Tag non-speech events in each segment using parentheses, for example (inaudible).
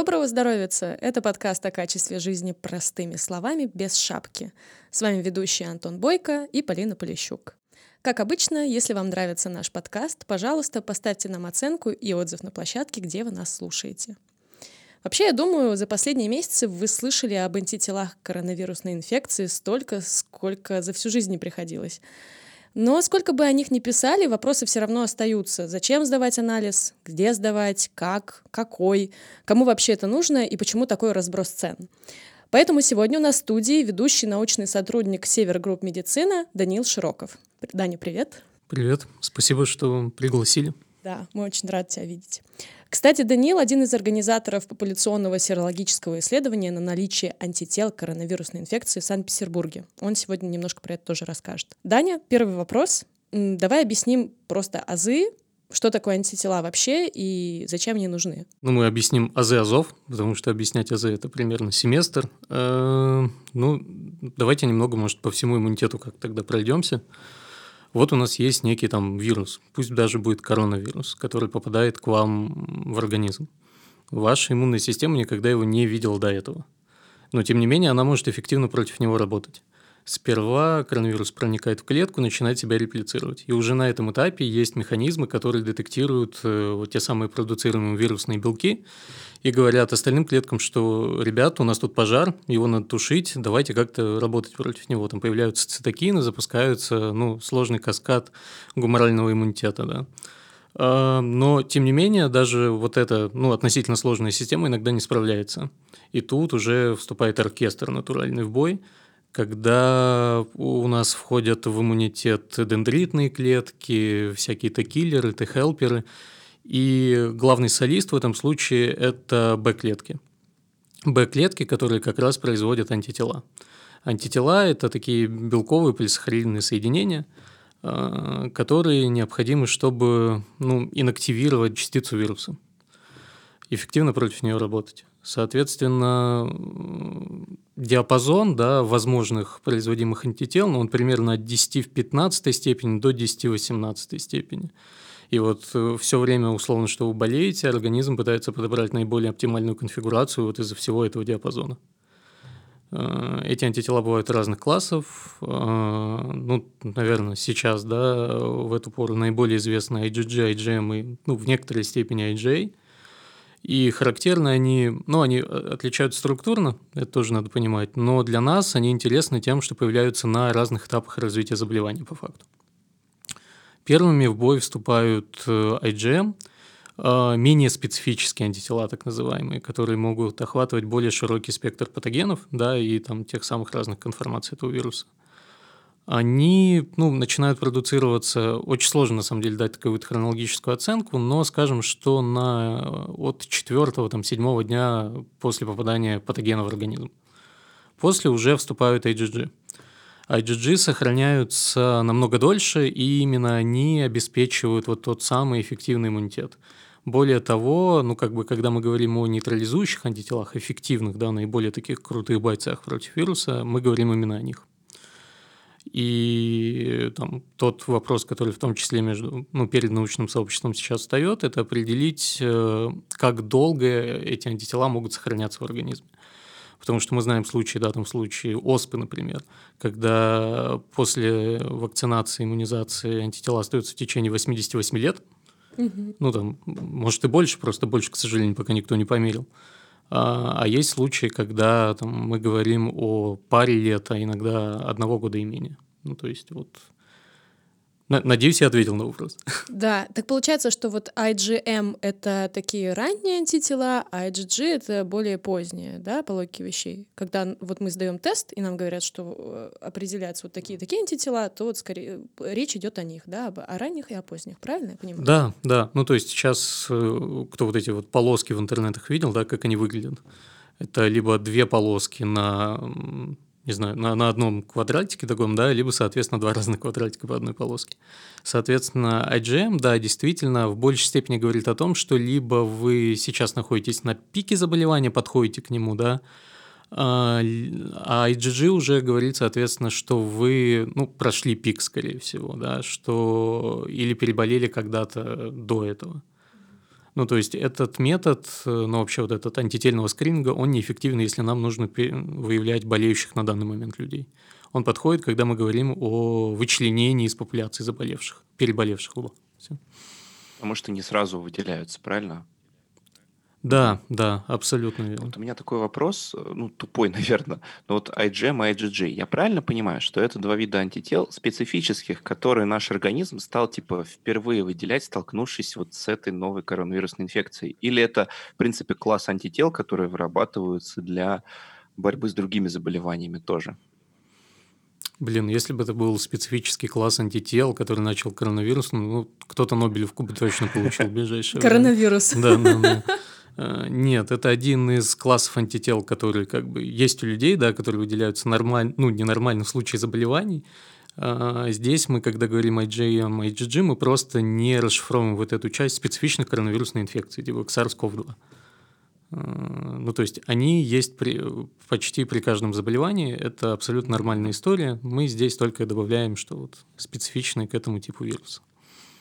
Доброго здоровья! Это подкаст о качестве жизни простыми словами, без шапки. С вами ведущий Антон Бойко и Полина Полищук. Как обычно, если вам нравится наш подкаст, пожалуйста, поставьте нам оценку и отзыв на площадке, где вы нас слушаете. Вообще, я думаю, за последние месяцы вы слышали об антителах коронавирусной инфекции столько, сколько за всю жизнь не приходилось. Но сколько бы о них ни писали, вопросы все равно остаются. Зачем сдавать анализ? Где сдавать? Как? Какой? Кому вообще это нужно? И почему такой разброс цен? Поэтому сегодня у нас в студии ведущий научный сотрудник Север Групп Медицина Даниил Широков. Даня, привет. Привет. Спасибо, что пригласили. Да, мы очень рады тебя видеть. Кстати, Даниил — один из организаторов популяционного серологического исследования на наличие антител коронавирусной инфекции в Санкт-Петербурге. Он сегодня немножко про это тоже расскажет. Даня, первый вопрос. Давай объясним просто азы, что такое антитела вообще и зачем они нужны? Ну, мы объясним азы азов, потому что объяснять азы – это примерно семестр. Э, ну, давайте немного, может, по всему иммунитету как тогда пройдемся. Вот у нас есть некий там вирус, пусть даже будет коронавирус, который попадает к вам в организм. Ваша иммунная система никогда его не видела до этого. Но, тем не менее, она может эффективно против него работать. Сперва коронавирус проникает в клетку, начинает себя реплицировать. И уже на этом этапе есть механизмы, которые детектируют э, вот те самые продуцируемые вирусные белки и говорят остальным клеткам, что, ребята, у нас тут пожар, его надо тушить, давайте как-то работать против него. Там появляются цитокины, запускается ну, сложный каскад гуморального иммунитета. Да. А, но, тем не менее, даже вот эта ну, относительно сложная система иногда не справляется. И тут уже вступает оркестр натуральный в бой – когда у нас входят в иммунитет дендритные клетки, всякие Т-киллеры, Т-хелперы, и главный солист в этом случае – это Б-клетки. Б-клетки, которые как раз производят антитела. Антитела – это такие белковые полисахаридные соединения, а, которые необходимы, чтобы ну, инактивировать частицу вируса, эффективно против нее работать. Соответственно, диапазон да, возможных производимых антител, ну, он примерно от 10 в 15 степени до 10 в 18 степени. И вот э, все время, условно, что вы болеете, организм пытается подобрать наиболее оптимальную конфигурацию вот из-за всего этого диапазона. Э, эти антитела бывают разных классов. Э, ну, наверное, сейчас, да, в эту пору наиболее известны IgG, IgM и, ну, в некоторой степени IgA. И характерны они, ну, они э, отличаются структурно, это тоже надо понимать, но для нас они интересны тем, что появляются на разных этапах развития заболевания по факту. Первыми в бой вступают э, IgM, э, менее специфические антитела, так называемые, которые могут охватывать более широкий спектр патогенов, да, и там тех самых разных конформаций этого вируса они ну, начинают продуцироваться, очень сложно на самом деле дать какую-то хронологическую оценку, но скажем, что на, от 4-7 дня после попадания патогена в организм. После уже вступают IgG. IgG сохраняются намного дольше, и именно они обеспечивают вот тот самый эффективный иммунитет. Более того, ну как бы, когда мы говорим о нейтрализующих антителах, эффективных, да, наиболее таких крутых бойцах против вируса, мы говорим именно о них. И там, тот вопрос, который в том числе между, ну, перед научным сообществом сейчас встает, это определить, э, как долго эти антитела могут сохраняться в организме. Потому что мы знаем случаи, да, там случаи ОСПы, например, когда после вакцинации, иммунизации антитела остаются в течение 88 лет, угу. ну там, может и больше, просто больше, к сожалению, пока никто не померил. А есть случаи, когда там, мы говорим о паре лет, а иногда одного года и менее. Ну, то есть вот Надеюсь, я ответил на вопрос. (laughs) Да, так получается, что вот IgM — это такие ранние антитела, а IgG — это более поздние, да, по логике вещей. Когда вот мы сдаем тест, и нам говорят, что э, определяются вот такие-такие антитела, то вот скорее э, речь идет о них, да, о ранних и о поздних, правильно я понимаю? Да, да. Ну, то есть сейчас э, кто вот эти вот полоски в интернетах видел, да, как они выглядят? Это либо две полоски на не знаю, на, на одном квадратике таком, да, либо, соответственно, два (laughs) разных квадратика по одной полоске. Соответственно, IgM, да, действительно, в большей степени говорит о том, что либо вы сейчас находитесь на пике заболевания, подходите к нему, да, а, а IgG уже говорит, соответственно, что вы ну, прошли пик, скорее всего, да, что или переболели когда-то до этого. Ну, то есть этот метод, э, ну, вообще вот этот антительного скрининга, он неэффективен, если нам нужно выявлять болеющих на данный момент людей. Он подходит, когда мы говорим о вычленении из популяции заболевших, переболевших. Все. Потому что не сразу выделяются, правильно? Да, да, абсолютно верно. Вот у меня такой вопрос, э, ну, тупой, (laughs) наверное. Но вот IgM и IgG, я правильно понимаю, что это два вида антител специфических, которые наш организм стал, типа, впервые выделять, столкнувшись вот с этой новой коронавирусной инфекцией? Или это, в принципе, класс антител, которые вырабатываются для борьбы с другими заболеваниями тоже? Блин, если бы это был специфический класс антител, который начал коронавирус, ну, кто-то Нобелевку бы точно получил в ближайшее Коронавирус. Да, да, да. Э, нет, это один из классов антител, которые как бы есть у людей, да, которые выделяются нормально, ну, ненормально в случае заболеваний. А здесь мы, когда говорим IgM, IgG, мы просто не расшифровываем вот эту часть специфичных коронавирусной инфекции, типа SARS-CoV-2. Э, ну, то есть они есть при, почти при каждом заболевании, это абсолютно нормальная история. Мы здесь только добавляем, что вот специфичное к этому типу вируса.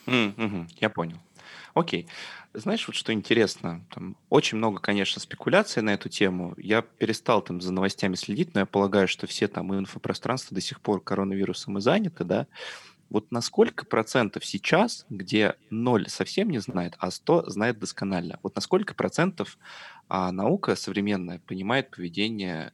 Mm-hmm, я понял. Окей. Знаешь, вот что интересно, там очень много, конечно, спекуляций на эту тему. Я перестал там за новостями следить, но я полагаю, что все там инфопространства до сих пор коронавирусом и заняты, да. Вот на сколько процентов сейчас, где ноль совсем не знает, а 100 знает досконально, вот на сколько процентов а, наука современная понимает поведение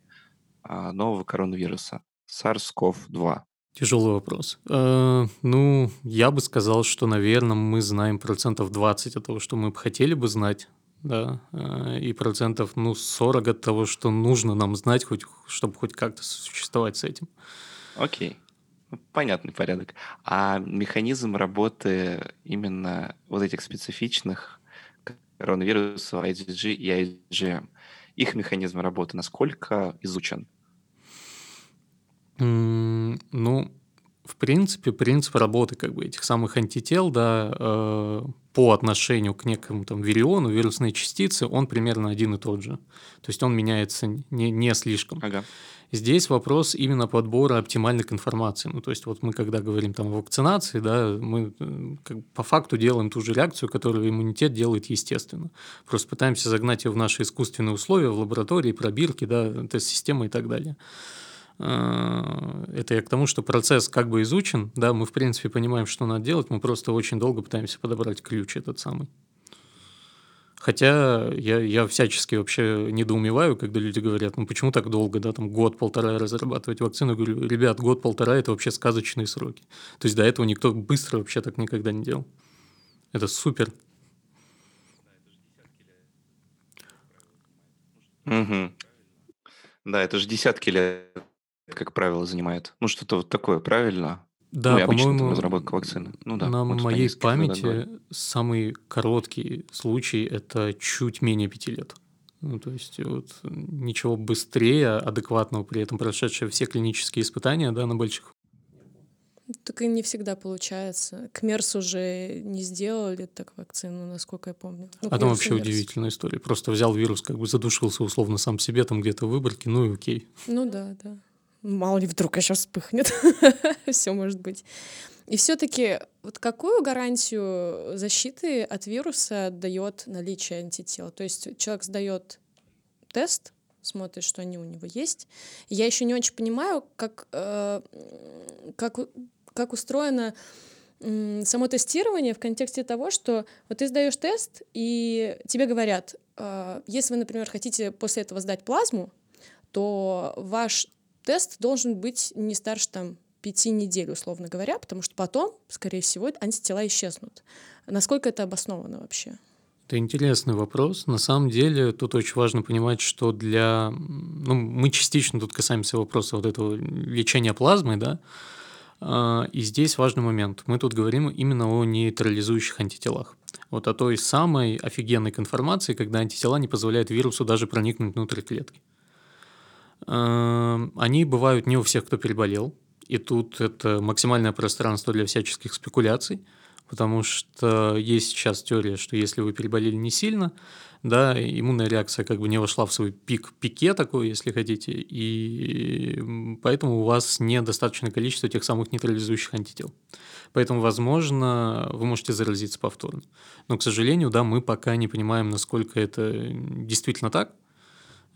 а, нового коронавируса SARS-CoV-2? Тяжелый вопрос. Э, ну, я бы сказал, что, наверное, мы знаем процентов 20 от того, что мы бы хотели бы знать, да, э, и процентов, ну, 40 от того, что нужно нам знать, хоть, чтобы хоть как-то существовать с этим. Окей. Ну, понятный порядок. А механизм работы именно вот этих специфичных коронавирусов IgG и IgM, их механизм работы насколько изучен? Ну, в принципе, принцип работы как бы этих самых антител, да, э, по отношению к некому там вириону, вирусной частице, он примерно один и тот же. То есть он меняется не, не слишком. Ага. Здесь вопрос именно подбора оптимальной информации. Ну, то есть вот мы когда говорим там о вакцинации, да, мы э, как, по факту делаем ту же реакцию, которую иммунитет делает естественно. Просто пытаемся загнать ее в наши искусственные условия, в лаборатории, пробирки, да, тест-системы и так далее. Э, это я к тому, что процесс как бы изучен, да, мы в принципе понимаем, что надо делать, мы просто очень долго пытаемся подобрать ключ этот самый. Хотя я, я всячески вообще недоумеваю, когда люди говорят, ну почему так долго, да, там год-полтора разрабатывать вакцину. Я говорю, ребят, год-полтора – это вообще сказочные сроки. То есть до этого никто быстро вообще так никогда не делал. Это супер. Да, это же десятки лет как правило, занимает. Ну, что-то вот такое, правильно? Да, ну, по-моему, разработка вакцины. Ну да. На вот моей памяти самый короткий случай это чуть менее пяти лет. Ну, то есть вот ничего быстрее, адекватного при этом прошедшие все клинические испытания, да, на больших. Так и не всегда получается. К Мерсу уже не сделали так вакцину, насколько я помню. Ну, а там вообще Мерс. удивительная история. Просто взял вирус, как бы задушился условно сам себе там где-то в выборке, ну и окей. Ну да, да. Мало ли вдруг еще вспыхнет. (laughs) Все может быть. И все-таки вот какую гарантию защиты от вируса дает наличие антител? То есть человек сдает тест, смотрит, что они у него есть. Я еще не очень понимаю, как, э, как, как устроено э, само тестирование в контексте того, что вот ты сдаешь тест, и тебе говорят, э, если вы, например, хотите после этого сдать плазму, то ваш тест должен быть не старше там пяти недель, условно говоря, потому что потом, скорее всего, антитела исчезнут. Насколько это обосновано вообще? Это интересный вопрос. На самом деле тут очень важно понимать, что для... Ну, мы частично тут касаемся вопроса вот этого лечения плазмой, да, а, и здесь важный момент. Мы тут говорим именно о нейтрализующих антителах. Вот о той самой офигенной конформации, когда антитела не позволяют вирусу даже проникнуть внутрь клетки. Эм, они бывают не у всех, кто переболел. И тут это максимальное пространство для всяческих спекуляций. потому что есть сейчас теория, что если вы переболели не сильно, да, иммунная реакция как бы не вошла в свой пик, пике такой, если хотите, и поэтому у вас недостаточное количество тех самых нейтрализующих антител. Поэтому, возможно, вы можете заразиться повторно. Но, к сожалению, да, мы пока не понимаем, насколько это действительно так,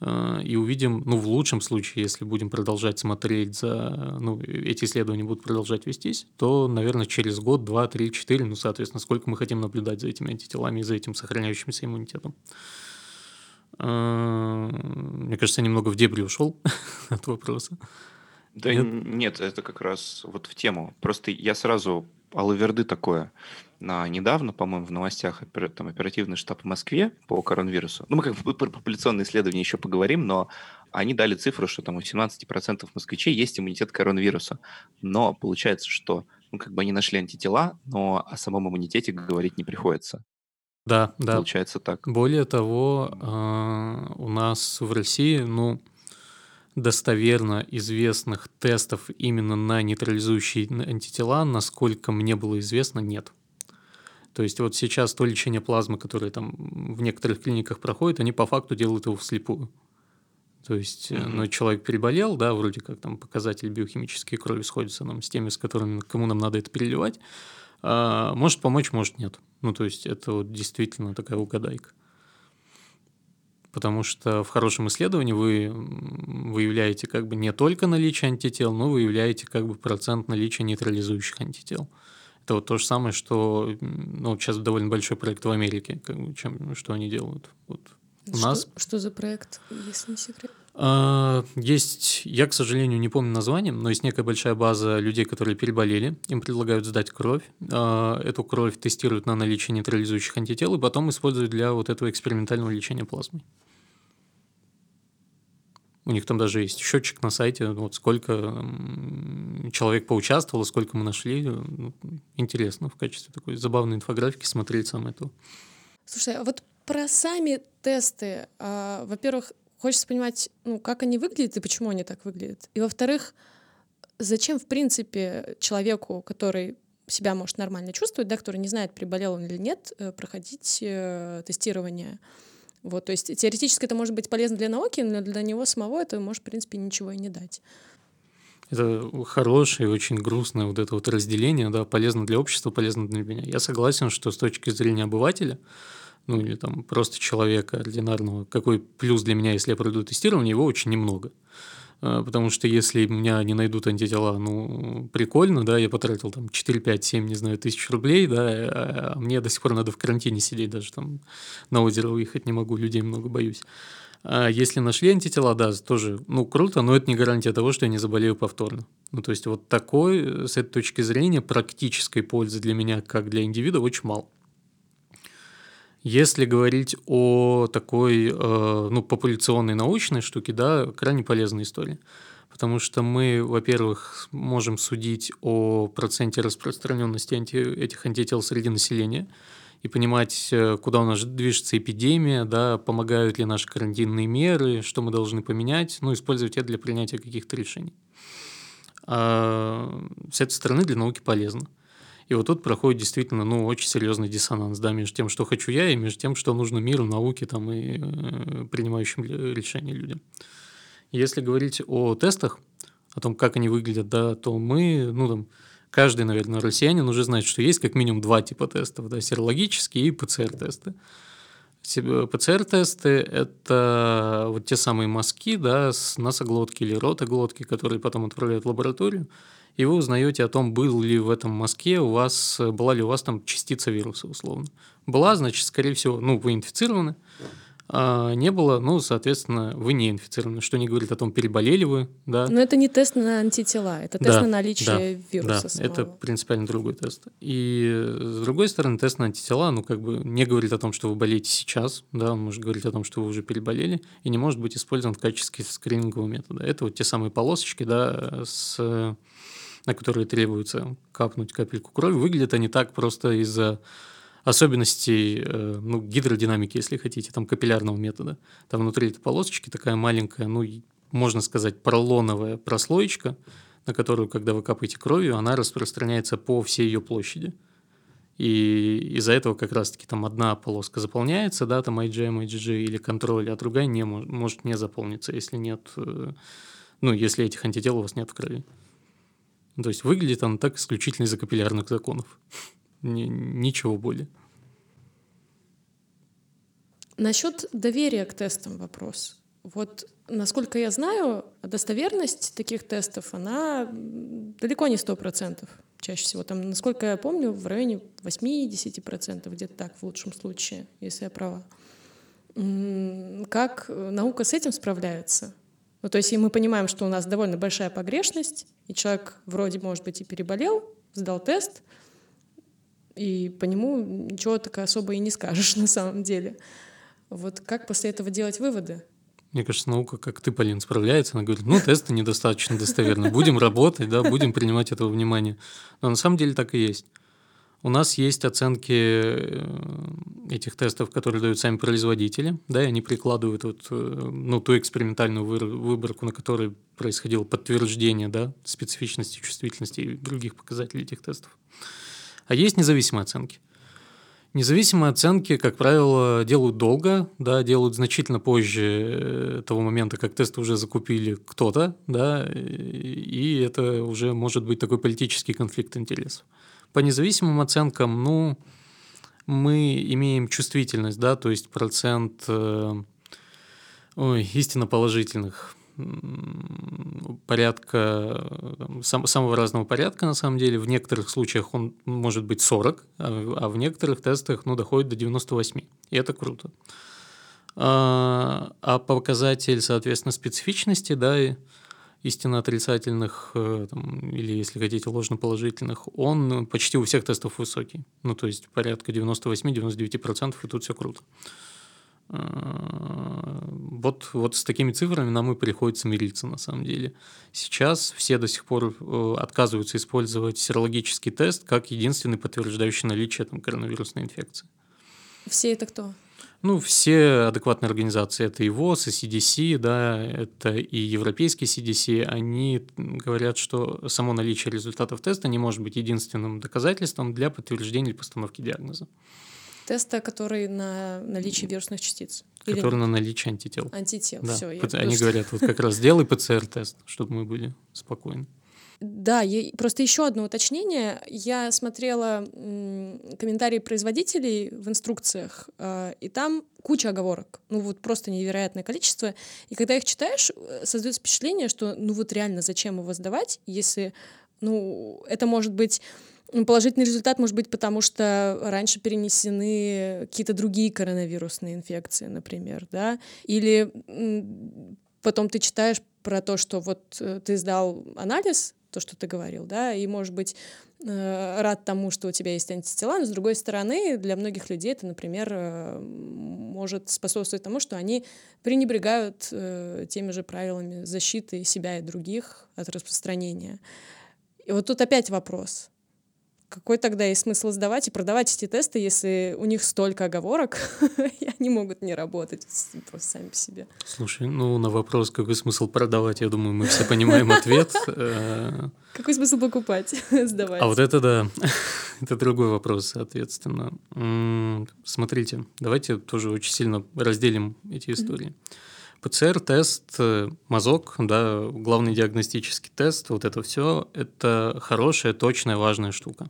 и увидим, ну, в лучшем случае, если будем продолжать смотреть за, ну, эти исследования будут продолжать вестись, то, наверное, через год, два, три, четыре, ну, соответственно, сколько мы хотим наблюдать за этими антителами и за этим сохраняющимся иммунитетом. Э, мне кажется, я немного в дебри ушел (laughs) от вопроса. Да нет? нет, это как раз вот в тему. Просто я сразу алаверды такое на недавно, по-моему, в новостях там, оперативный штаб в Москве по коронавирусу. Ну, мы как бы про популяционные исследования еще поговорим, но они дали цифру, что там у 17% москвичей есть иммунитет к коронавирусу. Но получается, что ну, как бы они нашли антитела, но о самом иммунитете говорить не приходится. Да, да. Получается так. Более того, э, у нас в России, ну, достоверно известных тестов именно на нейтрализующие антитела, насколько мне было известно, нет. То есть вот сейчас то лечение плазмы, которое там в некоторых клиниках проходит, они по факту делают его вслепую. То есть, mm-hmm. ну, человек переболел, да, вроде как там показатели биохимические крови сходятся нам с теми, с которыми, кому нам надо это переливать. А, может помочь, может нет. Ну, то есть, это вот действительно такая угадайка потому что в хорошем исследовании вы выявляете как бы не только наличие антител, но выявляете как бы процент наличия нейтрализующих антител. Это то же самое, что ну, сейчас довольно большой проект в Америке, как чем, что они делают. Вот у что, нас... что за проект, если не секрет? А, есть, я, к сожалению, не помню название, но есть некая большая база людей, которые переболели, им предлагают сдать кровь. А, эту кровь тестируют на наличие нейтрализующих антител и потом используют для вот этого экспериментального лечения плазмой. У них там даже есть счетчик на сайте, вот сколько человек поучаствовало, сколько мы нашли. Ну, интересно в качестве такой забавной инфографики смотреть сам это. Слушай, а вот про сами тесты, а, во-первых, хочется понимать, ну, как они выглядят и почему они так выглядят. И во-вторых, зачем, в принципе, человеку, который себя может нормально чувствовать, да, который не знает, приболел он или нет, э, проходить э, тестирование. Вот, то есть теоретически это может быть полезно для науки, но для него самого это может, в принципе, ничего и не дать. Это хорошее и очень грустное вот это вот разделение, да, полезно для общества, полезно для меня. Я согласен, что с точки зрения обывателя, ну или там просто человека ординарного, какой плюс для меня, если я пройду тестирование, его очень немного. А, потому что если меня не найдут антитела, ну, прикольно, да, я потратил там 4, 5, 7, не знаю, тысяч рублей, да, а, а мне до сих пор надо в карантине сидеть, даже там на озеро выехать не могу, людей много боюсь. А если нашли антитела, да, тоже, ну, круто, но это не гарантия того, что я не заболею повторно. Ну, то есть вот такой, с этой точки зрения, практической пользы для меня, как для индивида, очень мало. Если говорить о такой, э, ну, популяционной научной штуке, да, крайне полезная история. Потому что мы, во-первых, можем судить о проценте распространенности анти этих антител среди населения и понимать, э, куда у нас движется эпидемия, да, помогают ли наши карантинные меры, что мы должны поменять, ну, использовать это для принятия каких-то решений. А с этой стороны для науки полезно. И вот тут проходит действительно ну, очень серьезный диссонанс да, между тем, что хочу я, и между тем, что нужно миру, науке там, и э, принимающим решения людям. Если говорить о тестах, о том, как они выглядят, да, то мы, ну, там, каждый, наверное, россиянин уже знает, что есть как минимум два типа тестов, да, серологические и ПЦР-тесты. ПЦР-тесты – это вот те самые мазки да, с носоглотки или ротоглотки, которые потом отправляют в лабораторию и вы узнаете о том, был ли в этом мазке у вас, была ли у вас там частица вируса, условно. Была, значит, скорее всего, ну, вы инфицированы, а не было, ну, соответственно, вы не инфицированы, что не говорит о том, переболели вы, да. Но это не тест на антитела, это тест да, на наличие да, вируса да, самого. это принципиально другой тест. И с другой стороны, тест на антитела, ну, как бы не говорит о том, что вы болеете сейчас, да, он может говорить о том, что вы уже переболели, и не может быть использован в качестве скринингового метода. Это вот те самые полосочки, да, с на которые требуется капнуть капельку крови, выглядят они так просто из-за особенностей э, ну, гидродинамики, если хотите, там капиллярного метода. Там внутри этой полосочки такая маленькая, ну, можно сказать, поролоновая прослоечка, на которую, когда вы капаете кровью, она распространяется по всей ее площади. И из-за этого как раз-таки там одна полоска заполняется, да, там IgM, IgG или контроль, а другая не может не заполниться, если нет, э, ну, если этих антител у вас нет в крови. То есть выглядит она так исключительно из-за капиллярных законов. (laughs) Ничего более. Насчет доверия к тестам вопрос. Вот, насколько я знаю, достоверность таких тестов, она далеко не сто процентов чаще всего. Там, насколько я помню, в районе 80%, где-то так, в лучшем случае, если я права. Как наука с этим справляется? Ну, то есть, и мы понимаем, что у нас довольно большая погрешность, и человек вроде, может быть, и переболел, сдал тест, и по нему ничего так особо и не скажешь (laughs) на самом деле. Вот как после этого делать выводы? Мне кажется, наука, как ты, Полин, справляется. Она говорит, ну, тесты недостаточно достоверны. Будем работать, да, будем принимать этого внимание. Но на самом деле так и есть. У нас есть оценки э, этих тестов, которые дают сами производители, да, и они прикладывают вот, э, ну, ту экспериментальную выборку, на которой происходило подтверждение да, специфичности, чувствительности и других показателей этих тестов. А есть независимые оценки. Независимые оценки, как правило, делают долго, да, делают значительно позже э, того момента, как тесты уже закупили кто-то, да, и это уже может быть такой политический конфликт интересов. По независимым оценкам, ну, мы имеем чувствительность, да, то есть процент э, ой, истинно положительных порядка, сам, самого разного порядка, на самом деле. В некоторых случаях он может быть 40, а, а в некоторых тестах ну, доходит до 98. И это круто. А, а показатель, соответственно, специфичности, да, и истинно отрицательных, э, там, или, если хотите, ложноположительных, он почти у всех тестов высокий. Ну, то есть порядка 98-99%, и тут все круто. А, вот, вот с такими цифрами нам и приходится мириться на самом деле. Сейчас все до сих пор э, отказываются использовать серологический тест как единственный подтверждающий наличие там, коронавирусной инфекции. Все это кто? Ну, все адекватные организации, это и ВОЗ, и CDC, да, это и европейский CDC, они говорят, что само наличие результатов теста не может быть единственным доказательством для подтверждения или постановки диагноза. Теста, который на наличие вирусных частиц. Который на наличие антител. Антител, да. все. Они говорят, вот как раз сделай ПЦР-тест, чтобы мы были спокойны. Да, просто еще одно уточнение. Я смотрела комментарии производителей в инструкциях, э, и там куча оговорок. Ну вот просто невероятное количество. И когда их читаешь, э, создается впечатление, что ну вот реально зачем его сдавать, если ну это может быть Положительный результат может быть потому, что раньше перенесены какие-то другие коронавирусные инфекции, например, да, или потом ты читаешь про то, что вот э, ты сдал анализ, то, что ты говорил, да, и, может быть, э, рад тому, что у тебя есть антитела, но, с другой стороны, для многих людей это, например, э, может способствовать тому, что они пренебрегают теми же правилами защиты себя и других от распространения. И вот тут опять вопрос какой тогда есть смысл сдавать и продавать эти тесты, если у них столько оговорок, (laughs) и они могут не работать просто сами по себе? Слушай, ну на вопрос, какой смысл продавать, я думаю, мы все понимаем ответ. (laughs) Э. Какой смысл покупать, (laughs) сдавать? А вот это да, это другой вопрос, соответственно. Смотрите, давайте тоже очень сильно разделим эти истории. ПЦР-тест, э, мазок, да, главный диагностический тест, вот это все, это хорошая, точная, важная штука.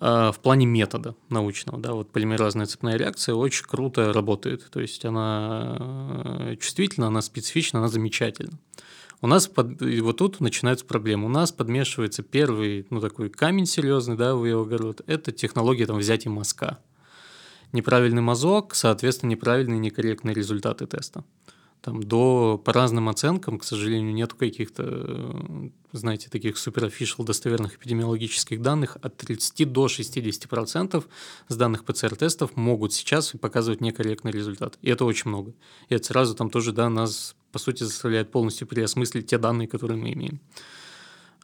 А, в плане метода научного, да, вот полимеразная цепная реакция очень круто работает, то есть она э, чувствительна, она специфична, она замечательна. У нас под, и вот тут начинаются проблемы. У нас подмешивается первый, ну такой камень серьезный, да, в ее огород. Это технология там взятия мазка. Неправильный мазок, соответственно, неправильные некорректные результаты теста там до по разным оценкам, к сожалению, нету каких-то, э, знаете, таких суперофишал достоверных эпидемиологических данных. От 30 до 60% с данных ПЦР-тестов могут сейчас показывать некорректный результат. И это очень много. И это сразу там тоже, да, нас, по сути, заставляет полностью переосмыслить те данные, которые мы имеем.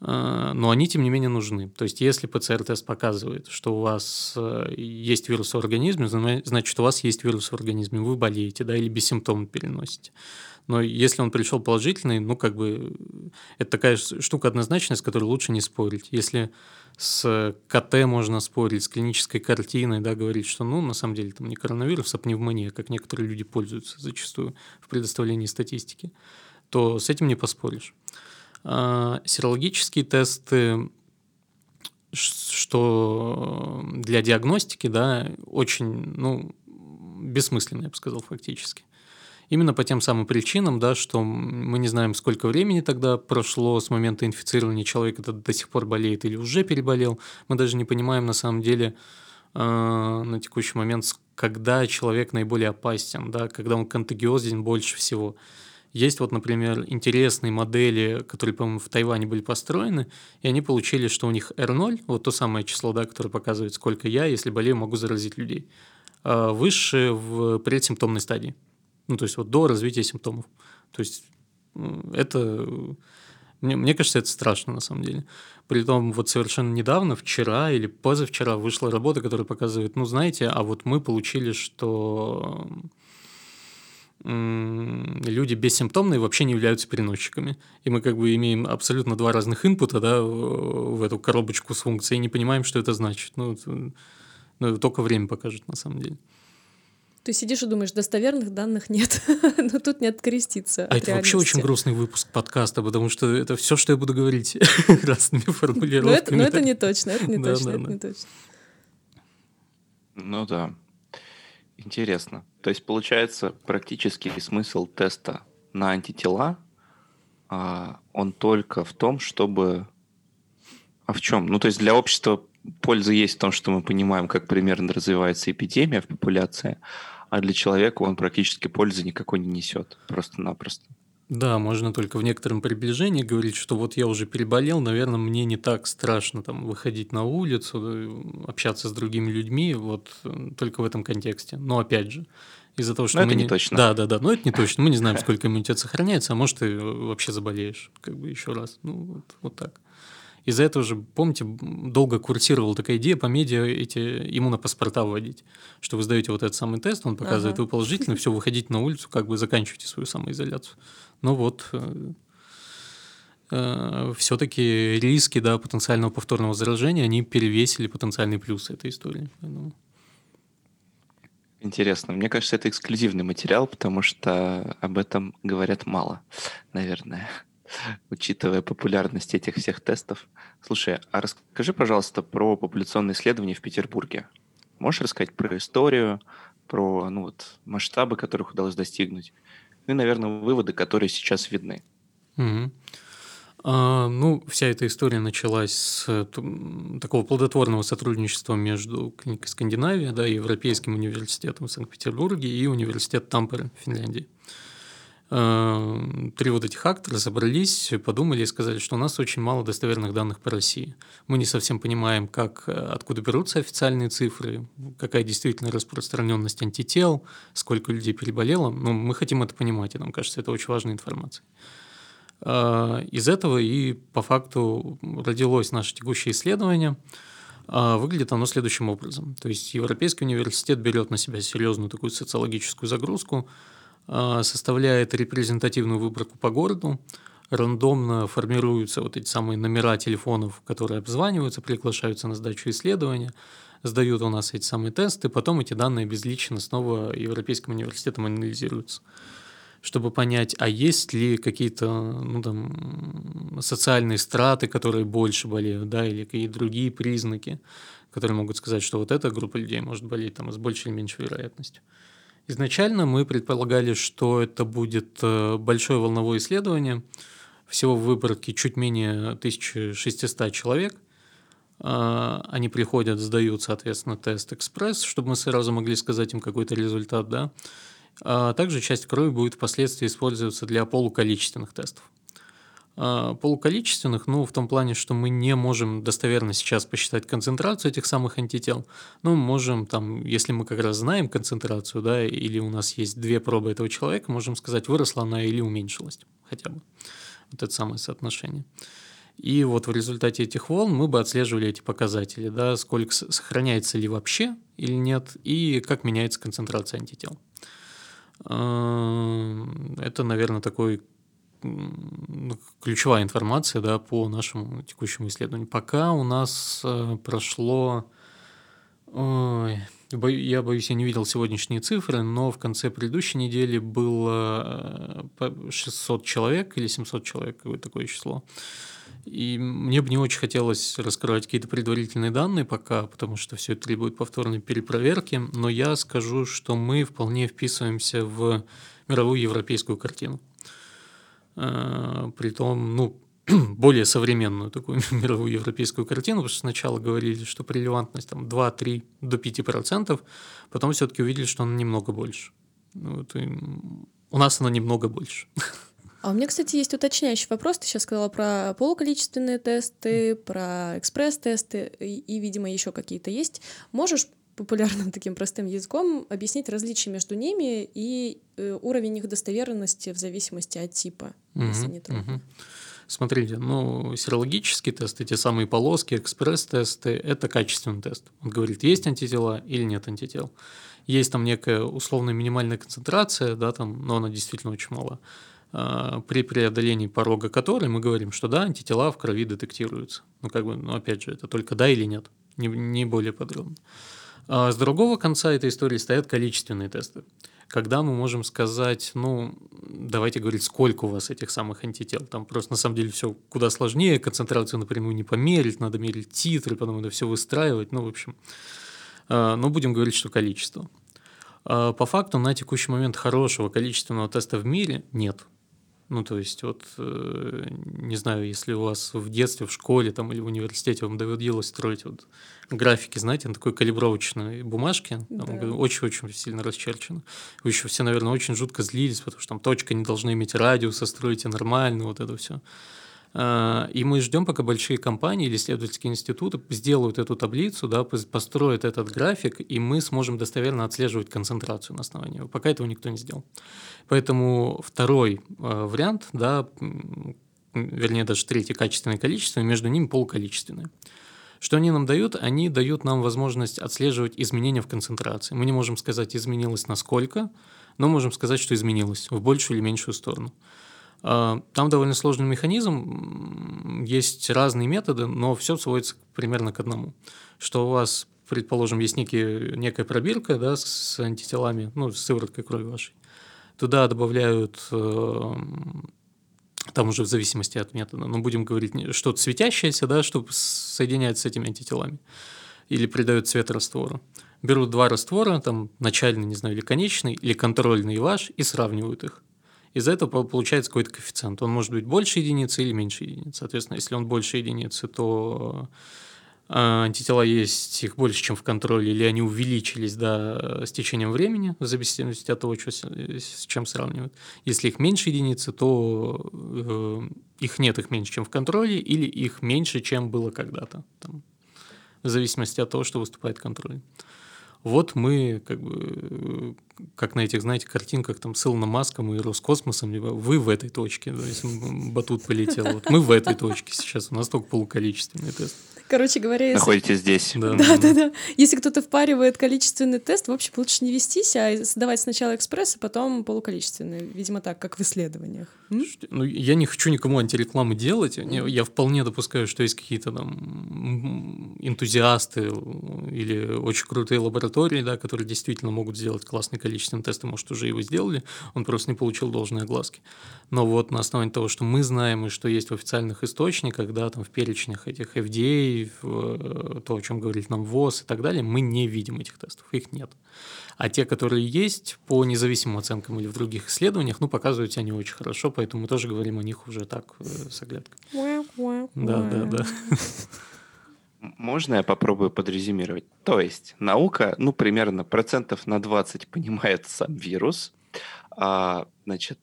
А, но они, тем не менее, нужны. То есть, если ПЦР-тест показывает, что у вас э, есть вирус в организме, значит, у вас есть вирус в организме, вы болеете, да, или бессимптомно переносите. Но если он пришел положительный, ну, как бы, это такая штука однозначная, с которой лучше не спорить. Если с КТ можно спорить, с клинической картиной, да, говорить, что, ну, на самом деле, там не коронавирус, а пневмония, как некоторые люди пользуются зачастую в предоставлении статистики, то с этим не поспоришь. А, серологические тесты, что для диагностики, да, очень, ну, бессмысленные, я бы сказал, фактически. Именно по тем самым причинам, да, что мы не знаем, сколько времени тогда прошло с момента инфицирования человека, это до сих пор болеет или уже переболел. Мы даже не понимаем на самом деле э, на текущий момент, когда человек наиболее опасен, да, когда он контагиозен больше всего. Есть вот, например, интересные модели, которые, по-моему, в Тайване были построены, и они получили, что у них R0, вот то самое число, да, которое показывает, сколько я, если болею, могу заразить людей, э, выше в предсимптомной стадии. Ну, то есть вот до развития симптомов. То есть это... Мне, мне кажется, это страшно на самом деле. Притом вот совершенно недавно, вчера или позавчера вышла работа, которая показывает, ну, знаете, а вот мы получили, что люди бессимптомные вообще не являются переносчиками. И мы как бы имеем абсолютно два разных инпута да, в эту коробочку с функцией и не понимаем, что это значит. Ну, ну только время покажет на самом деле. Ты сидишь и думаешь, достоверных данных нет, (laughs) но тут не откреститься. А это вообще очень грустный выпуск подкаста, потому что это все, что я буду говорить (laughs) разными формулировками. (laughs) Но это, не точно, это не точно, это не точно. Ну да. Интересно. То есть, получается, практический смысл теста на антитела, а, он только в том, чтобы... А в чем? Ну, то есть для общества польза есть в том, что мы понимаем, как примерно развивается эпидемия в популяции, а для человека он практически пользы никакой не несет, просто-напросто. Да, можно только в некотором приближении говорить, что вот я уже переболел, наверное, мне не так страшно там выходить на улицу, э, общаться с другими людьми, вот э, только в этом контексте. Но опять же, из-за того, что но мы это не точно. Да, да, да, но это не (laughs) точно. Мы не знаем, сколько иммунитет сохраняется, а может ты вообще заболеешь, как бы еще раз. Ну вот, вот так. Из-за этого же, помните, долго курсировала такая идея по медиа эти иммунопаспорта вводить, что вы сдаете вот этот самый тест, он показывает, ага. вы положительно, все, выходите на улицу, как бы заканчиваете свою самоизоляцию. Но вот э, э, все-таки риски да, потенциального повторного заражения, они перевесили потенциальные плюсы этой истории. Поэтому... Интересно. Мне кажется, это эксклюзивный материал, потому что об этом говорят мало, наверное учитывая популярность этих всех тестов. Слушай, а расскажи, пожалуйста, про популяционные исследования в Петербурге. Можешь рассказать про историю, про ну, вот, масштабы, которых удалось достигнуть, ну и, наверное, выводы, которые сейчас видны. Угу. А, ну, вся эта история началась с такого плодотворного сотрудничества между клиникой Скандинавия, да, Европейским университетом в Санкт-Петербурге и университет Тампере в Финляндии. Эм, три вот этих актора собрались, подумали и сказали, что у нас очень мало достоверных данных по России. Мы не совсем понимаем, как, э, откуда берутся официальные цифры, какая действительно распространенность антител, сколько людей переболело. Но мы хотим это понимать, и нам кажется, это очень важная информация. Э, из этого и по факту родилось наше текущее исследование. Э, выглядит оно следующим образом. То есть Европейский университет берет на себя серьезную такую социологическую загрузку – составляет репрезентативную выборку по городу, рандомно формируются вот эти самые номера телефонов, которые обзваниваются, приглашаются на сдачу исследования, сдают у нас эти самые тесты, потом эти данные безлично снова Европейским университетом анализируются чтобы понять, а есть ли какие-то ну, там, социальные страты, которые больше болеют, да, или какие-то другие признаки, которые могут сказать, что вот эта группа людей может болеть там, с большей или меньшей вероятностью. Изначально мы предполагали, что это будет э, большое волновое исследование. Всего в выборке чуть менее 1600 человек. А, они приходят, сдают, соответственно, тест экспресс, чтобы мы сразу могли сказать им какой-то результат, да. А также часть крови будет впоследствии использоваться для полуколичественных тестов. А, полуколичественных, ну, в том плане, что мы не можем достоверно сейчас посчитать концентрацию этих самых антител, но мы можем там, если мы как раз знаем концентрацию, да, или у нас есть две пробы этого человека, можем сказать, выросла она или уменьшилась хотя бы. Вот это самое соотношение. И вот в результате этих волн мы бы отслеживали эти показатели, да, сколько сохраняется ли вообще или нет, и как меняется концентрация антител. А, это, наверное, такой ну, ключевая информация да, по нашему текущему исследованию. Пока у нас э, прошло... Ой, я боюсь, я не видел сегодняшние цифры, но в конце предыдущей недели было 600 э, человек или 700 человек, какое такое число. И мне бы не очень хотелось раскрывать какие-то предварительные данные пока, потому что все это требует повторной перепроверки, но я скажу, что мы вполне вписываемся в мировую европейскую картину. Э, Притом, ну, (clears throat) более современную такую (laughs) мировую европейскую картину, потому что сначала говорили, что прелевантность там 2-3 до 5%, потом все-таки увидели, что она немного больше. Ну вот, у нас она немного больше. А у меня, кстати, есть уточняющий вопрос. Ты сейчас сказала про полуколичественные тесты, про экспресс-тесты и, и, видимо, еще какие-то есть. Можешь популярным таким простым языком объяснить различия между ними и э, уровень их достоверности в зависимости от типа, mm-hmm, если не трудно. Mm-hmm. Смотрите, ну, серологические тесты, те самые полоски, экспресс-тесты – это качественный тест. Он говорит, есть антитела или нет антител. Есть там некая условная минимальная концентрация, да, там, но она действительно очень мала. А, при преодолении порога которой мы говорим, что да, антитела в крови детектируются. Ну, как бы, ну, опять же, это только да или нет, не, не более подробно. А с другого конца этой истории стоят количественные тесты. Когда мы можем сказать, ну, давайте говорить, сколько у вас этих самых антител. Там просто на самом деле все куда сложнее, концентрацию напрямую не померить, надо мерить титры, потом это все выстраивать, ну, в общем. А, но будем говорить, что количество. А по факту на текущий момент хорошего количественного теста в мире нет. Ну, то есть, вот, э, не знаю, если у вас в детстве, в школе там, или в университете вам доводилось строить вот графики, знаете, на такой калибровочной бумажке, очень-очень да. сильно расчерчено. Вы еще все, наверное, очень жутко злились, потому что там точка не должна иметь радиуса, строите нормально, вот это все. А, и мы ждем, пока большие компании или исследовательские институты сделают эту таблицу, да, построят этот график, и мы сможем достоверно отслеживать концентрацию на основании его. Пока этого никто не сделал. Поэтому второй э, вариант, да, вернее даже третий качественное количество, между ними полуколичественное. Что они нам дают? Они дают нам возможность отслеживать изменения в концентрации. Мы не можем сказать, изменилось насколько, но можем сказать, что изменилось в большую или меньшую сторону. А, там довольно сложный механизм, есть разные методы, но все сводится примерно к одному. Что у вас, предположим, есть некий, некая пробирка да, с антителами, ну, с сывороткой крови вашей. Туда добавляют, э, там уже в зависимости от метода, но будем говорить, что-то светящееся, да, что соединяется с этими антителами. Или придают цвет раствору. Берут два раствора, там начальный, не знаю, или конечный, или контрольный ваш, и сравнивают их из этого получается какой-то коэффициент. Он может быть больше единицы или меньше единицы. Соответственно, если он больше единицы, то а, антитела есть их больше, чем в контроле, или они увеличились да, с течением времени, в зависимости от того, что, с чем сравнивают. Если их меньше единицы, то э, их нет, их меньше, чем в контроле, или их меньше, чем было когда-то, в зависимости от того, что выступает контроль. Вот мы, как бы, как на этих, знаете, картинках там с Илоном Маском и Роскосмосом, вы в этой точке, то есть батут полетел, вот мы в этой точке сейчас, у нас только полуколичественный тест. Короче говоря, если... Находитесь здесь. Да. да, да, да. Если кто-то впаривает количественный тест, в общем, лучше не вестись, а сдавать сначала экспресс, а потом полуколичественный. Видимо, так, как в исследованиях. Ну, я не хочу никому антирекламы делать. Я вполне допускаю, что есть какие-то там энтузиасты или очень крутые лаборатории, да, которые действительно могут сделать классный количественный тест, и, может, уже его сделали, он просто не получил должной огласки. Но вот на основании того, что мы знаем и что есть в официальных источниках, да, там в перечнях этих FDA, в то, о чем говорит нам ВОЗ и так далее, мы не видим этих тестов, их нет. А те, которые есть по независимым оценкам или в других исследованиях, ну, показывают себя не очень хорошо, поэтому мы тоже говорим о них уже так э, с оглядкой. Да, да, да. Можно я попробую подрезюмировать? То есть наука, ну, примерно процентов на 20 понимает сам вирус, а, значит,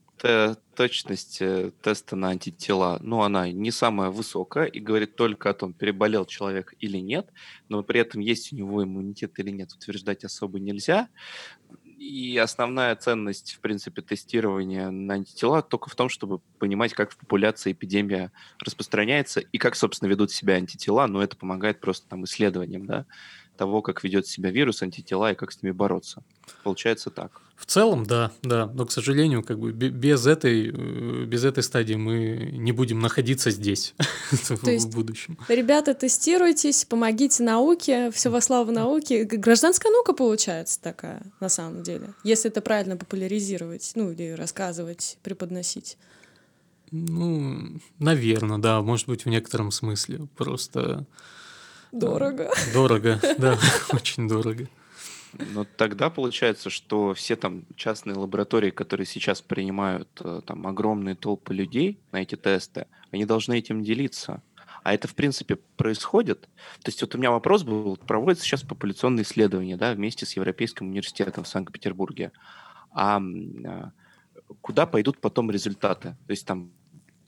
точность э, теста на антитела, ну, она не самая высокая и говорит только о том, переболел человек или нет, но при этом есть у него иммунитет или нет, утверждать особо нельзя. И основная ценность, в принципе, тестирования на антитела только в том, чтобы понимать, как в популяции эпидемия распространяется и как, собственно, ведут себя антитела, но это помогает просто там исследованиям, да, того, как ведет себя вирус, антитела и как с ними бороться. Получается так. В целом, да, да, но, к сожалению, как бы без этой, э, без этой стадии мы не будем находиться здесь (laughs) в будущем. Ребята, тестируйтесь, помогите науке, все во славу науки. Гражданская наука получается такая, на самом деле, если это правильно популяризировать, ну или рассказывать, преподносить. Ну, наверное, да, может быть, в некотором смысле. Просто... Дорого. Дорого, да, (laughs) очень дорого. Но тогда получается, что все там частные лаборатории, которые сейчас принимают э, там огромные толпы людей на эти тесты, они должны этим делиться. А это, в принципе, происходит. То есть вот у меня вопрос был, проводится сейчас популяционное исследование, да, вместе с Европейским университетом в Санкт-Петербурге. А, а куда пойдут потом результаты? То есть там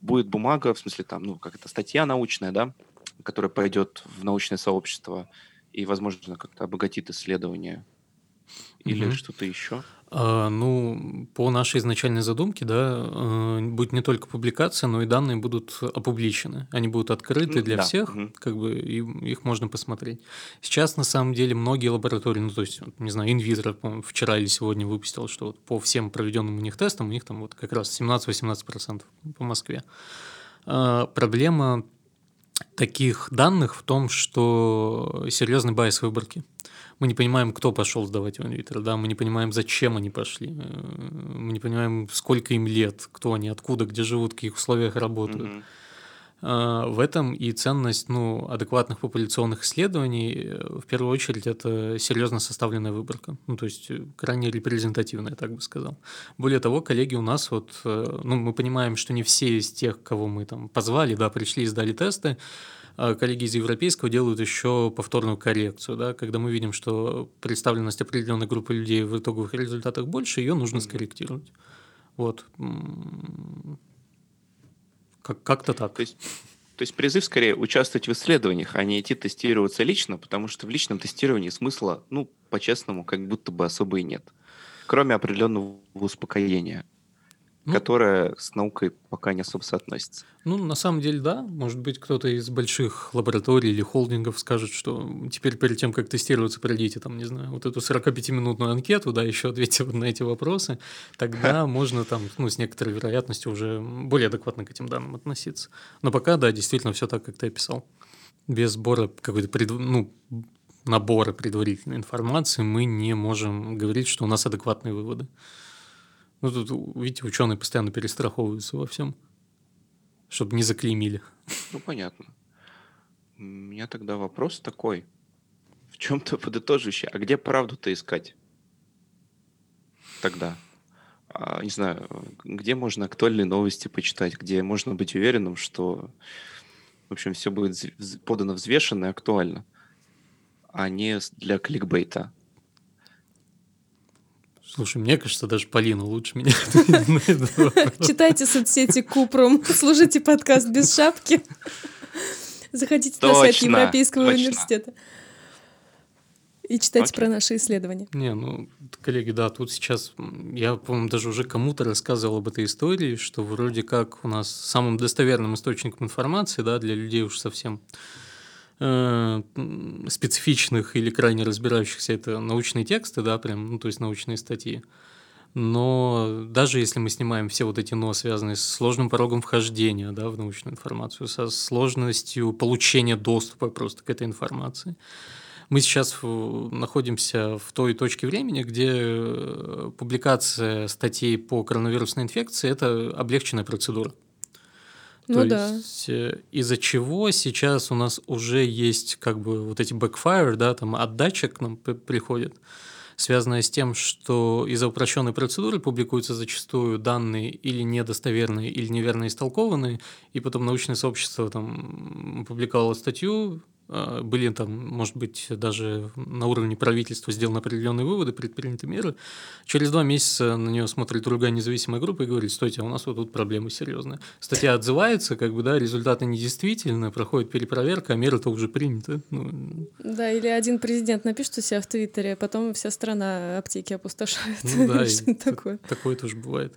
будет бумага, в смысле там, ну, как это, статья научная, да, которая пойдет в научное сообщество и, возможно, как-то обогатит исследование или угу. что-то еще? А, ну, по нашей изначальной задумке, да, э, будет не только публикация, но и данные будут опубличены. Они будут открыты для да. всех, угу. как бы и их можно посмотреть. Сейчас, на самом деле, многие лаборатории, ну, то есть, не знаю, Инвизор, вчера или сегодня выпустил, что вот по всем проведенным у них тестам, у них там вот как раз 17-18% по Москве. А, проблема таких данных в том, что серьезный байс выборки. Мы не понимаем, кто пошел сдавать в инвитро, да, мы не понимаем, зачем они пошли, э, мы не понимаем, сколько им лет, кто они, откуда, где живут, в каких условиях работают. Mm-hmm. В этом и ценность ну, адекватных популяционных исследований, э, в первую очередь, это серьезно составленная выборка, ну, то есть э, крайне репрезентативная, так бы сказал. Более того, коллеги у нас, вот, ну, мы понимаем, что не все из тех, кого мы там позвали, да, пришли и сдали тесты, а коллеги из европейского делают еще повторную коррекцию, да, когда мы видим, что представленность определенной группы людей в итоговых результатах больше, ее нужно скорректировать. Вот. Как- как-то так. То есть, то есть призыв скорее участвовать в исследованиях, а не идти тестироваться лично, потому что в личном тестировании смысла, ну, по-честному, как будто бы особо и нет. Кроме определенного успокоения ну, которая с наукой пока не особо соотносится. Ну, на самом деле, да. Может быть, кто-то из больших лабораторий или холдингов скажет, что теперь перед тем, как тестироваться, пройдите там, не знаю, вот эту 45-минутную анкету, да, еще ответьте на эти вопросы. Тогда можно там, ну, с некоторой вероятностью уже более адекватно к этим данным относиться. Но пока, да, действительно все так, как ты описал. Без сбора какой-то, пред... ну, набора предварительной информации мы не можем говорить, что у нас адекватные выводы. Ну, тут, видите, ученые постоянно перестраховываются во всем, чтобы не заклеймили. Ну, понятно. У меня тогда вопрос такой. В чем-то подытоживающий. А где правду-то искать? Тогда. А, не знаю, где можно актуальные новости почитать, где можно быть уверенным, что, в общем, все будет подано взвешенно и актуально, а не для кликбейта. Слушай, мне кажется, даже Полина лучше меня. (laughs) Читайте соцсети Купрум, (laughs) слушайте подкаст без шапки. Заходите на сайт Европейского университета. И читайте про наши исследования. Не, ну, коллеги, да, тут сейчас, я, по-моему, даже уже кому-то рассказывал об этой истории, что вроде как у нас самым достоверным источником информации, да, для людей уж совсем специфичных или крайне разбирающихся это научные тексты, да, прям, ну, то есть научные статьи. Но даже если мы снимаем все вот эти «но», связанные с сложным порогом вхождения да, в научную информацию, со сложностью получения доступа просто к этой информации, мы сейчас находимся в той точке времени, где э, публикация статей по коронавирусной инфекции – это облегченная процедура. То ну да. есть э, из-за чего сейчас у нас уже есть как бы вот эти backfire, да, там отдача к нам приходит, связанная с тем, что из-за упрощенной процедуры публикуются зачастую данные или недостоверные, или неверно истолкованные, и потом научное сообщество там публиковало статью, были там, может быть, даже на уровне правительства сделаны определенные выводы, предприняты меры. Через два месяца на нее смотрит другая независимая группа и говорит, стойте, а у нас вот тут проблемы серьезные. Статья отзывается, как бы, да, результаты недействительны, проходит перепроверка, а меры-то уже приняты. Ну, да, или один президент напишет у себя в Твиттере, а потом вся страна аптеки опустошает. Ну, да, (laughs) такое. Такое тоже бывает.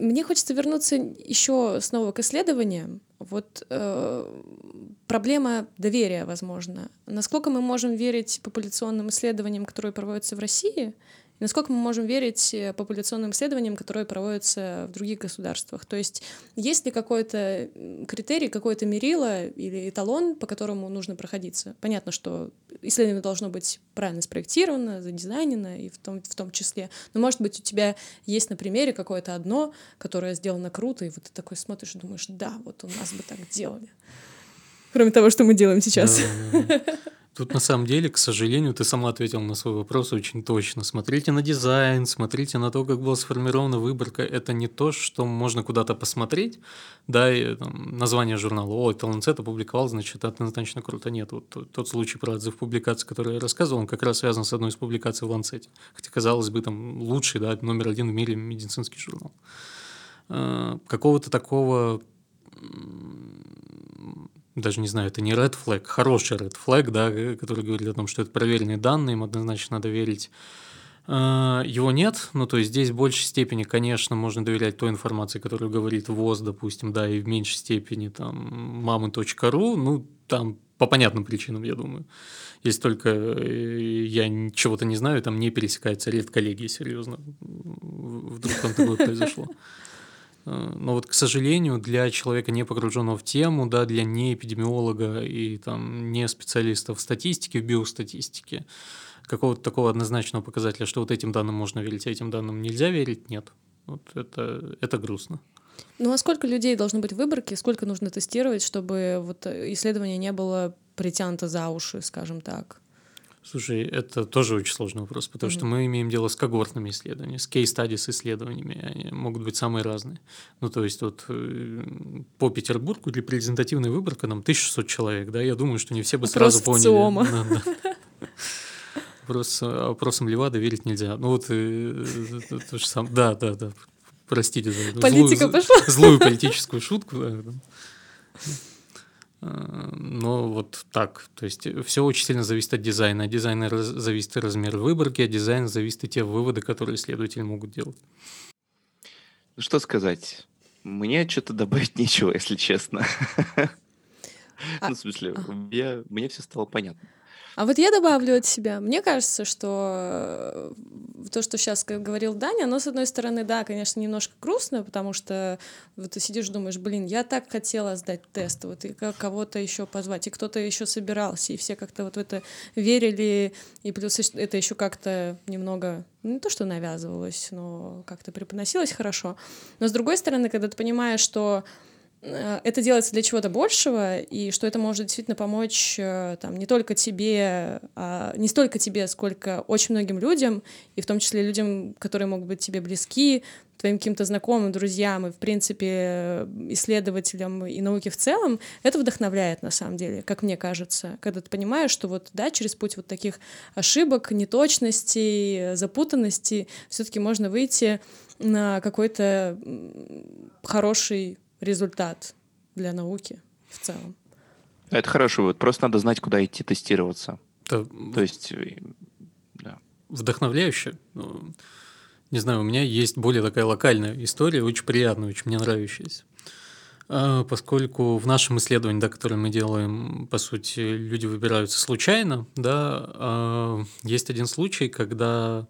Мне хочется вернуться еще снова к исследованиям. Вот э, проблема доверия, возможно. Насколько мы можем верить популяционным исследованиям, которые проводятся в России, и насколько мы можем верить э, популяционным исследованиям, которые проводятся в других государствах? То есть есть ли какой-то критерий, какой-то мерило или эталон, по которому нужно проходиться? Понятно, что исследование должно быть правильно спроектировано, задизайнено и в том, в том числе. Но, может быть, у тебя есть на примере какое-то одно, которое сделано круто, и вот ты такой смотришь и думаешь, да, вот у нас бы так делали. Кроме того, что мы делаем сейчас. Тут на самом деле, к сожалению, ты сама ответил на свой вопрос очень точно. Смотрите на дизайн, смотрите на то, как была сформирована выборка. Это не то, что можно куда-то посмотреть, да, и, там, название журнала, о, Lancet опубликовал, значит, это однозначно круто. Нет, вот тот случай про отзыв публикации, который я рассказывал, он как раз связан с одной из публикаций в Lancet. Хотя, казалось бы, там лучший, да, номер один в мире медицинский журнал. А, какого-то такого даже не знаю, это не red flag, хороший red flag, да, который говорит о том, что это проверенные данные, им однозначно надо верить. А, его нет, ну то есть здесь в большей степени, конечно, можно доверять той информации, которую говорит ВОЗ, допустим, да, и в меньшей степени там мамы.ру, ну там по понятным причинам, я думаю. Если только э, я чего-то не знаю, там не пересекается редколлегия, серьезно. Вдруг там такое (laughs) произошло. Э, но вот, к сожалению, для человека, не погруженного в тему, да, для не эпидемиолога и там, не специалиста в статистике, в биостатистике, какого-то такого однозначного показателя, что вот этим данным можно верить, а этим данным нельзя верить, нет. Вот это, это грустно. Ну а сколько людей должно быть в выборке, сколько нужно тестировать, чтобы вот исследование не было притянуто за уши, скажем так? Слушай, это тоже очень сложный вопрос, потому mm-hmm. что мы имеем дело с когортными исследованиями, с кейс-стади с исследованиями, они могут быть самые разные. Ну, то есть вот э, по Петербургу для презентативной выборки нам 1600 человек, да, я думаю, что не все бы Вопрос сразу поняли. Да, да. Вопрос, опросам Левада верить нельзя. Ну вот, э, э, то же самое, да, да, да, простите за Политика злую, пошла. злую политическую шутку. Да, Э, но вот так. То есть все очень сильно зависит от дизайна. От дизайна раз, зависит и размер выборки, от дизайна зависит и те выводы, которые исследователи могут делать. Ну что сказать? Мне что-то добавить (laughs) нечего, если честно. А, ну, в смысле, мне все стало понятно. А вот я добавлю от себя. Мне кажется, что э, то, что сейчас говорил Даня, оно, с одной стороны, да, конечно, немножко грустно, потому что вот ты сидишь, думаешь, блин, я так хотела сдать тест, вот и кого-то еще позвать, и кто-то еще собирался, и все как-то вот в это верили, и плюс это еще как-то немного ну, не то, что навязывалось, но как-то преподносилось хорошо. Но с другой стороны, когда ты понимаешь, что это делается для чего-то большего, и что это может действительно помочь э, там, не только тебе, а, не столько тебе, сколько очень многим людям, и в том числе людям, которые могут быть тебе близки, твоим каким-то знакомым, друзьям и, в принципе, исследователям и науке в целом, это вдохновляет на самом деле, как мне кажется, когда ты понимаешь, что вот, да, через путь вот таких ошибок, неточностей, запутанностей все-таки можно выйти на какой-то хороший результат для науки в целом. Это хорошо, вот просто надо знать, куда идти тестироваться. Да. То есть, э, да. Вдохновляюще. Ну, не знаю, у меня есть более такая локальная история, очень приятная, очень мне нравящаяся. А, поскольку в нашем исследовании, да, которое мы делаем, по сути, люди выбираются случайно, да, а, есть один случай, когда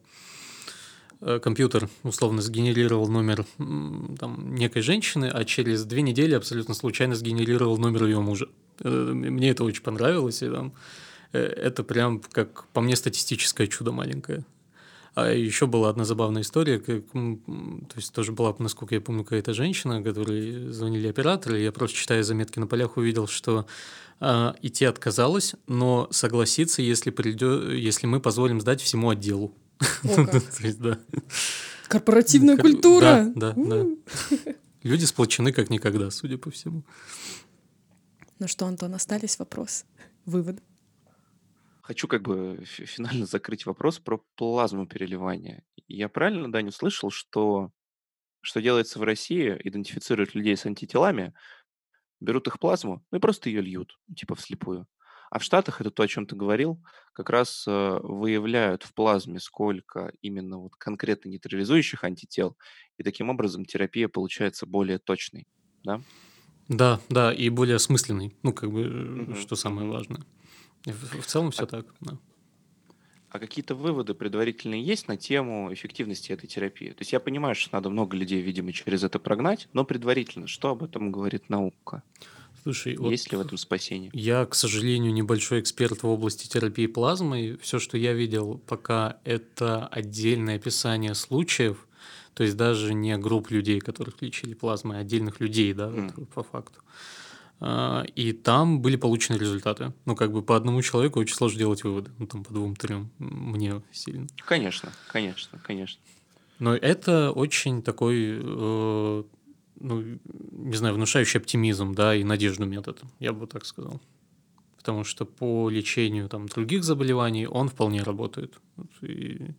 компьютер условно сгенерировал номер там, некой женщины, а через две недели абсолютно случайно сгенерировал номер ее мужа. Э, мне это очень понравилось, и там, э, это прям, как по мне, статистическое чудо маленькое. А еще была одна забавная история, как, то есть тоже была, насколько я помню, какая-то женщина, которой звонили операторы, я просто читая заметки на полях увидел, что а, идти отказалась, но согласится, если, придет, если мы позволим сдать всему отделу. Корпоративная культура. Да, да. Люди сплочены как никогда, судя по всему. Ну что, Антон, остались вопросы, выводы? Хочу как бы финально закрыть вопрос про плазму переливания. Я правильно, Даня, услышал, что что делается в России, идентифицируют людей с антителами, берут их плазму, ну и просто ее льют, типа вслепую. А в Штатах, это то, о чем ты говорил, как раз э, выявляют в плазме сколько именно вот конкретно нейтрализующих антител, и таким образом терапия получается более точной, да? Да, да, и более осмысленный, ну, как бы, угу. что самое важное. В, в целом все а, так, да. А какие-то выводы предварительные есть на тему эффективности этой терапии? То есть я понимаю, что надо много людей, видимо, через это прогнать, но предварительно, что об этом говорит наука? Слушай, есть вот ли в этом спасение? Я, к сожалению, небольшой эксперт в области терапии плазмой. Все, что я видел пока, это отдельное описание случаев, то есть даже не групп людей, которых лечили плазмой, а отдельных людей, да, mm. вот, по факту. А, и там были получены результаты. Ну, как бы по одному человеку очень сложно делать выводы. Ну, там по двум-трем мне сильно. Конечно, конечно, конечно. Но это очень такой, э, ну, не знаю, внушающий оптимизм, да, и надежду метод, я бы так сказал. Потому что по лечению там других заболеваний он вполне работает. И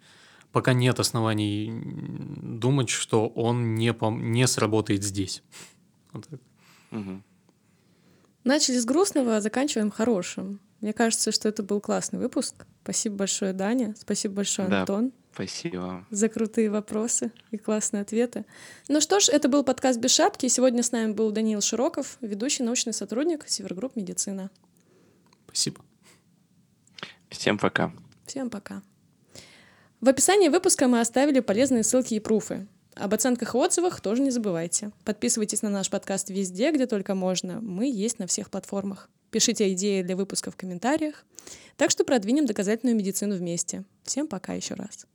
пока нет оснований думать, что он не, пом- не сработает здесь. (laughs) Вот так. Угу. Начали с грустного, а заканчиваем хорошим. Мне кажется, что это был классный выпуск. Спасибо большое, Даня. Спасибо большое, да, Антон. Спасибо. За крутые вопросы и классные ответы. Ну что ж, это был подкаст «Без шапки». Сегодня с нами был Даниил Широков, ведущий научный сотрудник Севергрупп «Медицина». Спасибо. Всем пока. Всем пока. В описании выпуска мы оставили полезные ссылки и пруфы. Об оценках и отзывах тоже не забывайте. Подписывайтесь на наш подкаст везде, где только можно. Мы есть на всех платформах. Пишите идеи для выпуска в комментариях. Так что продвинем доказательную медицину вместе. Всем пока еще раз.